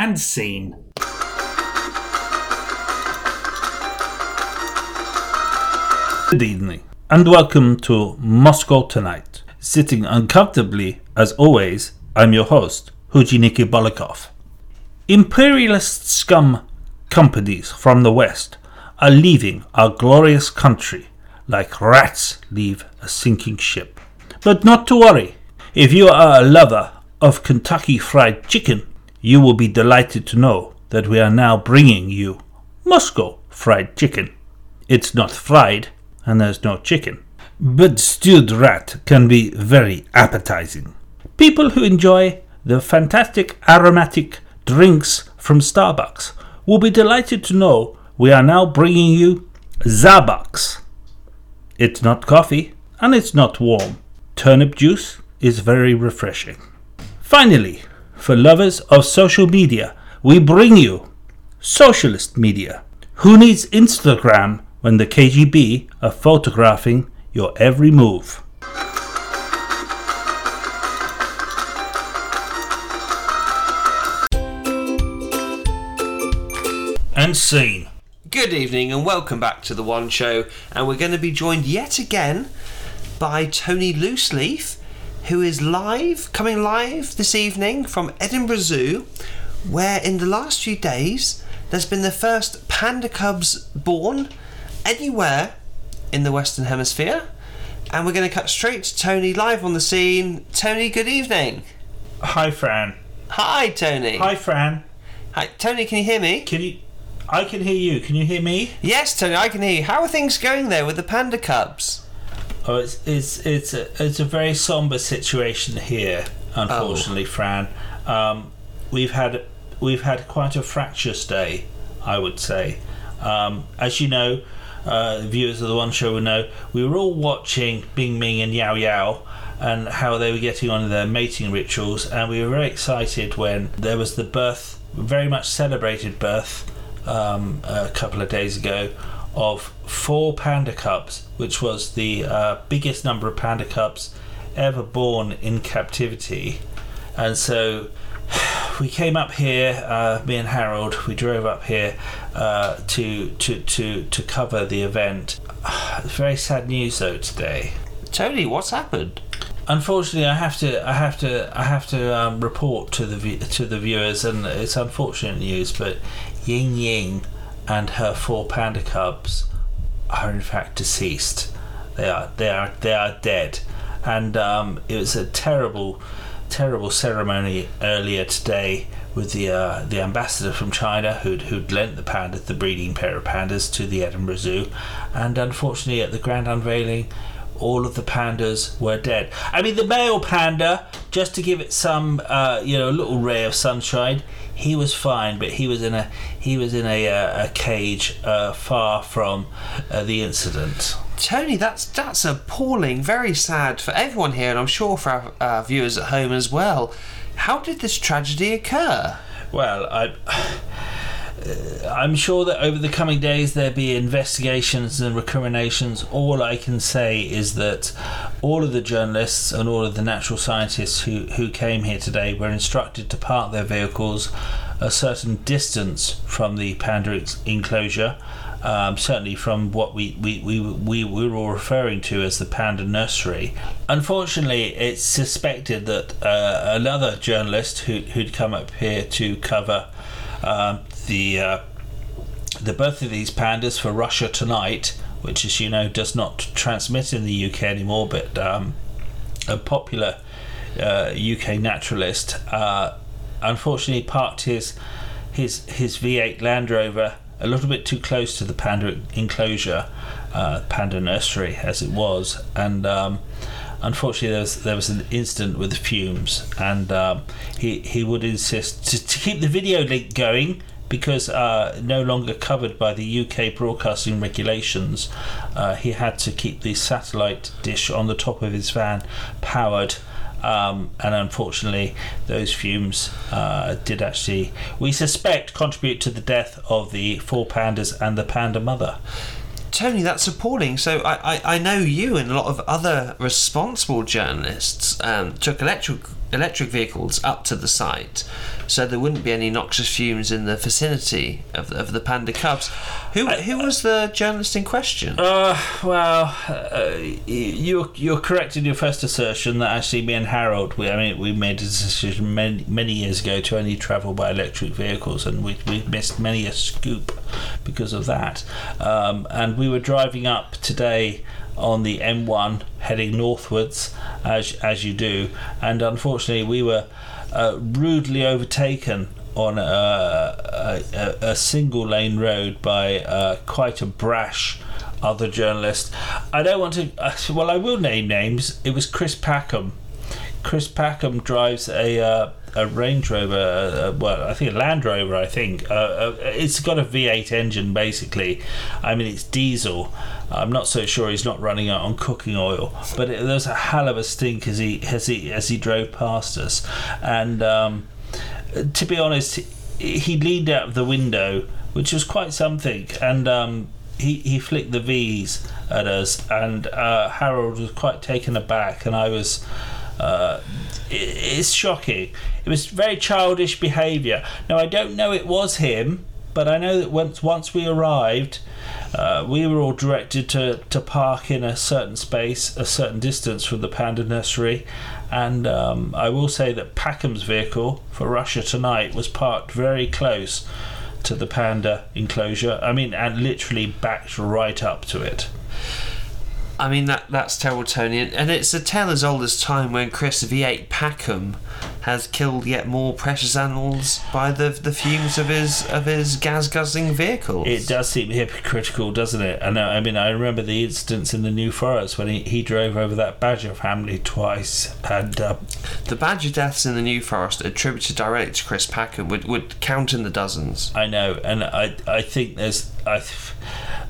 and scene. Good evening, and welcome to Moscow Tonight. Sitting uncomfortably, as always, I'm your host, Hujiniki Bolokov. Imperialist scum companies from the West are leaving our glorious country like rats leave a sinking ship. But not to worry. If you are a lover of Kentucky Fried Chicken, you will be delighted to know that we are now bringing you Moscow Fried Chicken. It's not fried, and there's no chicken. But stewed rat can be very appetizing. People who enjoy the fantastic aromatic drinks from Starbucks will be delighted to know we are now bringing you Zabucks. It's not coffee and it's not warm. Turnip juice is very refreshing. Finally, for lovers of social media, we bring you socialist media. Who needs Instagram when the KGB are photographing your every move? And scene. Good evening and welcome back to the One Show. And we're going to be joined yet again by Tony Looseleaf, who is live, coming live this evening from Edinburgh Zoo, where in the last few days there's been the first panda cubs born anywhere in the Western Hemisphere. And we're going to cut straight to Tony live on the scene. Tony, good evening. Hi, Fran. Hi, Tony. Hi, Fran. Hi, Tony, can you hear me? Can you? I can hear you. Can you hear me? Yes, Tony, I can hear you. How are things going there with the panda cubs? Oh, it's it's it's a, it's a very somber situation here, unfortunately, Fran. Um, we've had we've had quite a fractious day, I would say. Um, as you know, uh, viewers of the One Show will know, we were all watching Bing Ming and Yao Yao and how they were getting on in their mating rituals, and we were very excited when there was the birth, very much celebrated birth, um, a couple of days ago of four panda cubs, which was the uh, biggest number of panda cubs ever born in captivity. And so we came up here, uh, me and Harold, we drove up here uh, to, to, to, to cover the event. Very sad news though today. Tony, what's happened? Unfortunately, I have to, I have to, I have to um, report to the to the viewers, and it's unfortunate news, but Ying Ying and her four panda cubs are in fact deceased. They are they are they are dead, and um, it was a terrible, terrible ceremony earlier today with the uh, the ambassador from China who'd who'd lent the panda the breeding pair of pandas to the Edinburgh Zoo, and unfortunately at the grand unveiling. All of the pandas were dead. I mean, the male panda, just to give it some, uh, you know, a little ray of sunshine, he was fine, but he was in a he was in a, uh, a cage uh, far from uh, the incident. Tony, that's that's appalling, very sad for everyone here, and I'm sure for our uh, viewers at home as well. How did this tragedy occur? Well, I. I'm sure that over the coming days there'll be investigations and recriminations. All I can say is that all of the journalists and all of the natural scientists who, who came here today were instructed to park their vehicles a certain distance from the panda enclosure. Um, certainly from what we, we, we, we, we were all referring to as the panda nursery. Unfortunately, it's suspected that uh, another journalist who, who'd come up here to cover um, the uh, the birth of these pandas for Russia Tonight, which, as you know, does not transmit in the UK anymore, but um, a popular uh, UK naturalist, uh, unfortunately parked his his his V8 Land Rover a little bit too close to the panda enclosure, uh, panda nursery as it was, and. Um, unfortunately, there was there was an incident with the fumes, and um, he he would insist to, to keep the video link going because uh, no longer covered by the UK broadcasting regulations, uh, he had to keep the satellite dish on the top of his van powered. Um, and unfortunately, those fumes uh, did actually, we suspect, contribute to the death of the four pandas and the panda mother. Tony, that's appalling. So I, I, I know you and a lot of other responsible journalists um, took electrical electric vehicles up to the site, so there wouldn't be any noxious fumes in the vicinity of, of the panda cubs. Who who was the journalist in question? Uh, well, uh, you're you're correct in your first assertion that actually me and Harold, we I mean we made a decision many many years ago to only travel by electric vehicles, and we we missed many a scoop because of that. Um, and we were driving up today on the M1 heading northwards as as you do, and unfortunately we were uh, rudely overtaken on a, a, a, single lane road by uh, quite a brash other journalist. I don't want to. Well, I will name names. It was Chris Packham. Chris Packham drives a uh, a Range Rover. Uh, well, I think a Land Rover. I think uh, uh, it's got a V8 engine. Basically, I mean it's diesel. I'm not so sure he's not running it on cooking oil, but it, there was a hell of a stink as he as he as he drove past us, and. Um, to be honest, he leaned out of the window, which was quite something, and um, he he flicked the V's at us, and uh, Harold was quite taken aback, and I was. Uh, it, it's shocking. It was very childish behaviour. Now I don't know it was him, but I know that once once we arrived, uh, we were all directed to, to park in a certain space, a certain distance from the panda nursery, and um, I will say that Packham's vehicle for Russia tonight was parked very close to the panda enclosure. I mean, and literally backed right up to it. I mean that that's terrible, Tony, and it's a tale as old as time when Chris V8 Packham has killed yet more precious animals by the the fumes of his of his gas guzzling vehicles. It does seem hypocritical, doesn't it? And I mean, I remember the incidents in the New Forest when he, he drove over that badger family twice, and uh, the badger deaths in the New Forest attributed directly to Chris Packham would would count in the dozens. I know, and I I think there's I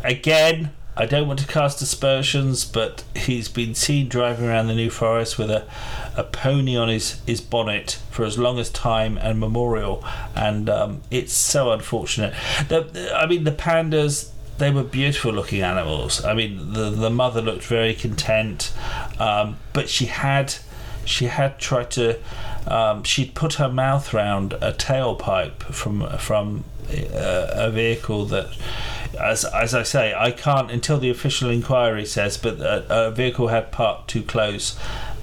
again I don't want to cast aspersions, but he's been seen driving around the New Forest with a, a pony on his, his bonnet for as long as time and memorial, and um, it's so unfortunate. The, I mean, the pandas. They were beautiful looking animals. I mean, the the mother looked very content, um, but she had she had tried to um, she'd put her mouth round a tailpipe from from uh, a vehicle that as as I say, I can't until the official inquiry says, but a, a vehicle had parked too close.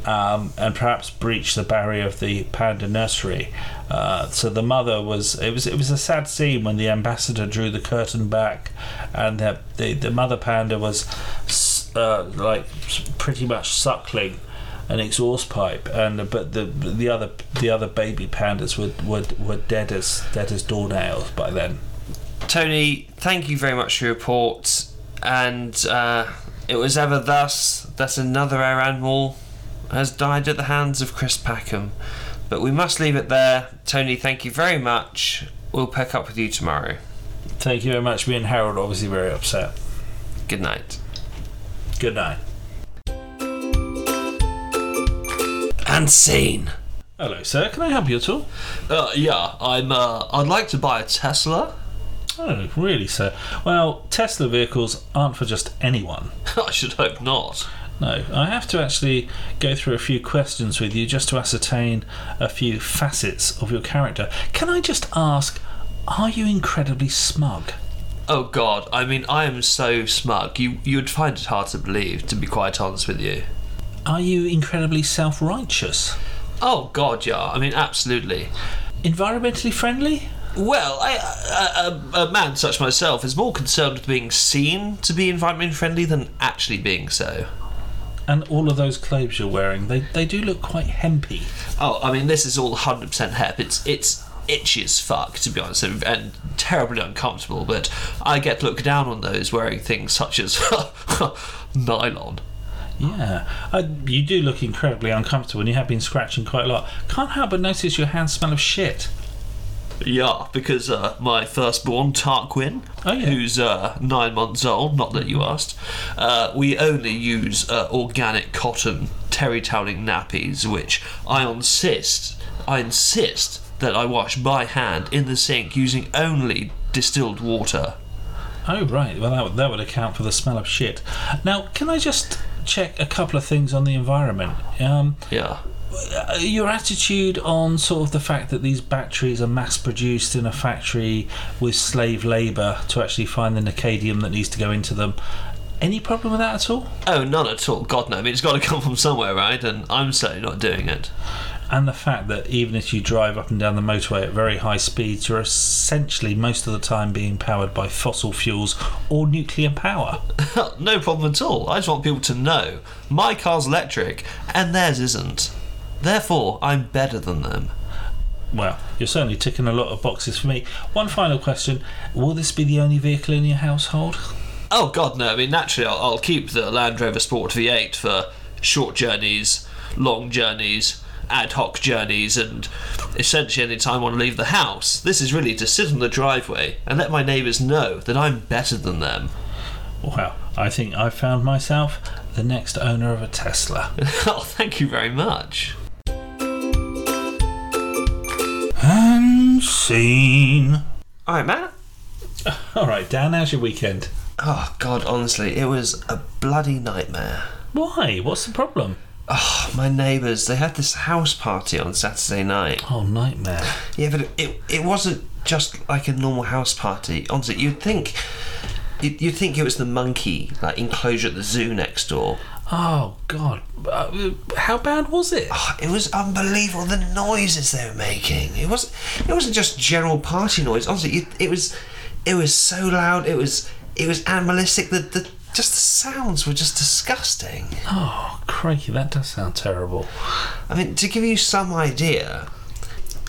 Um, and perhaps breached the barrier of the panda nursery. Uh, so the mother was. It was. It was a sad scene when the ambassador drew the curtain back, and the the, the mother panda was uh, like pretty much suckling an exhaust pipe, and but the the other the other baby pandas were were, were dead as dead as doornails by then. Tony, thank you very much for your report. And uh, it was ever thus that another air animal has died at the hands of Chris Packham. But we must leave it there. Tony, thank you very much. We'll pick up with you tomorrow. Thank you very much. Me and Harold obviously very upset. Good night. Good night. And scene. Hello, sir. Can I help you at all? Uh, yeah, I'm. Uh, I'd like to buy a Tesla. Oh, really, sir? Well, Tesla vehicles aren't for just anyone. I should hope not. No, I have to actually go through a few questions with you just to ascertain a few facets of your character. Can I just ask, are you incredibly smug? Oh God, I mean, I am so smug. You you'd find it hard to believe, to be quite honest with you. Are you incredibly self-righteous? Oh God, yeah. I mean, absolutely. Environmentally friendly? Well, I, a, a, man such myself is more concerned with being seen to be environment friendly than actually being so. And all of those clothes you're wearing, they, they do look quite hempy. Oh, I mean, this is all 100% hemp. It's it's itchy as fuck, to be honest, and, and terribly uncomfortable. But I get looked down on those wearing things such as nylon. Yeah, uh, you do look incredibly uncomfortable, and you have been scratching quite a lot. Can't help but notice your hands smell of shit. Yeah, because uh, my firstborn, Tarquin, Oh, yeah. who's uh, nine months old, not that you asked, uh, we only use uh, organic cotton terry toweling nappies, which I insist, I insist that I wash by hand in the sink using only distilled water. Oh, right. Well, that would, that would account for the smell of shit. Now, can I just check a couple of things on the environment. Um, Yeah. Uh, your attitude on sort of the fact that these batteries are mass produced in a factory with slave labour to actually find the necadium that needs to go into them. Any problem with that at all? Oh, none at all. God no. I mean, it's got to come from somewhere, right? And I'm certainly not doing it. And the fact that even if you drive up and down the motorway at very high speeds, you're essentially most of the time being powered by fossil fuels or nuclear power. no problem at all. I just want people to know my car's electric and theirs isn't. Therefore, I'm better than them. Well, you're certainly ticking a lot of boxes for me. One final question Will this be the only vehicle in your household? Oh God, no! I mean, naturally, I'll, I'll keep the Land Rover Sport V8 for short journeys, long journeys, ad hoc journeys, and essentially any time I want to leave the house. This is really to sit on the driveway and let my neighbours know that I'm better than them. Well, I think I've found myself the next owner of a Tesla. oh, thank you very much. And scene. All right, Matt. All right, Dan, how's your weekend? Oh God, honestly, it was a bloody nightmare. Why? What's the problem? Oh, my neighbours, they had this house party on Saturday night. Oh, nightmare. Yeah, but it, it wasn't just like a normal house party. Honestly, you'd think you'd, you'd think it was the monkey like enclosure at the zoo next door. Oh, God. Uh, how bad was it? Oh, it was unbelievable the noises they were making. It was it wasn't just general party noise. Honestly, it, it was it was so loud. It was it was animalistic. The, the just the sounds were just disgusting. Oh, crikey, that does sound terrible. I mean, to give you some idea,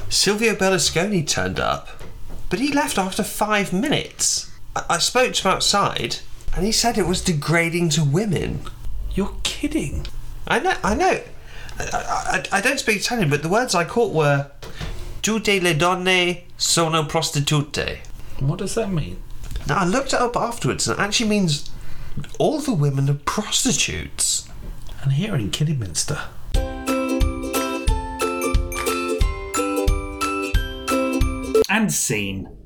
Silvio Berlusconi turned up, but he left after five minutes. I, I spoke to him outside, and he said it was degrading to women. You're kidding. I know, I know. I, I, I don't speak Italian, but the words I caught were "Tutte le donne sono prostitute." What does that mean? Now I looked it up afterwards, and it actually means all the women are prostitutes. And here in Kidderminster. And scene.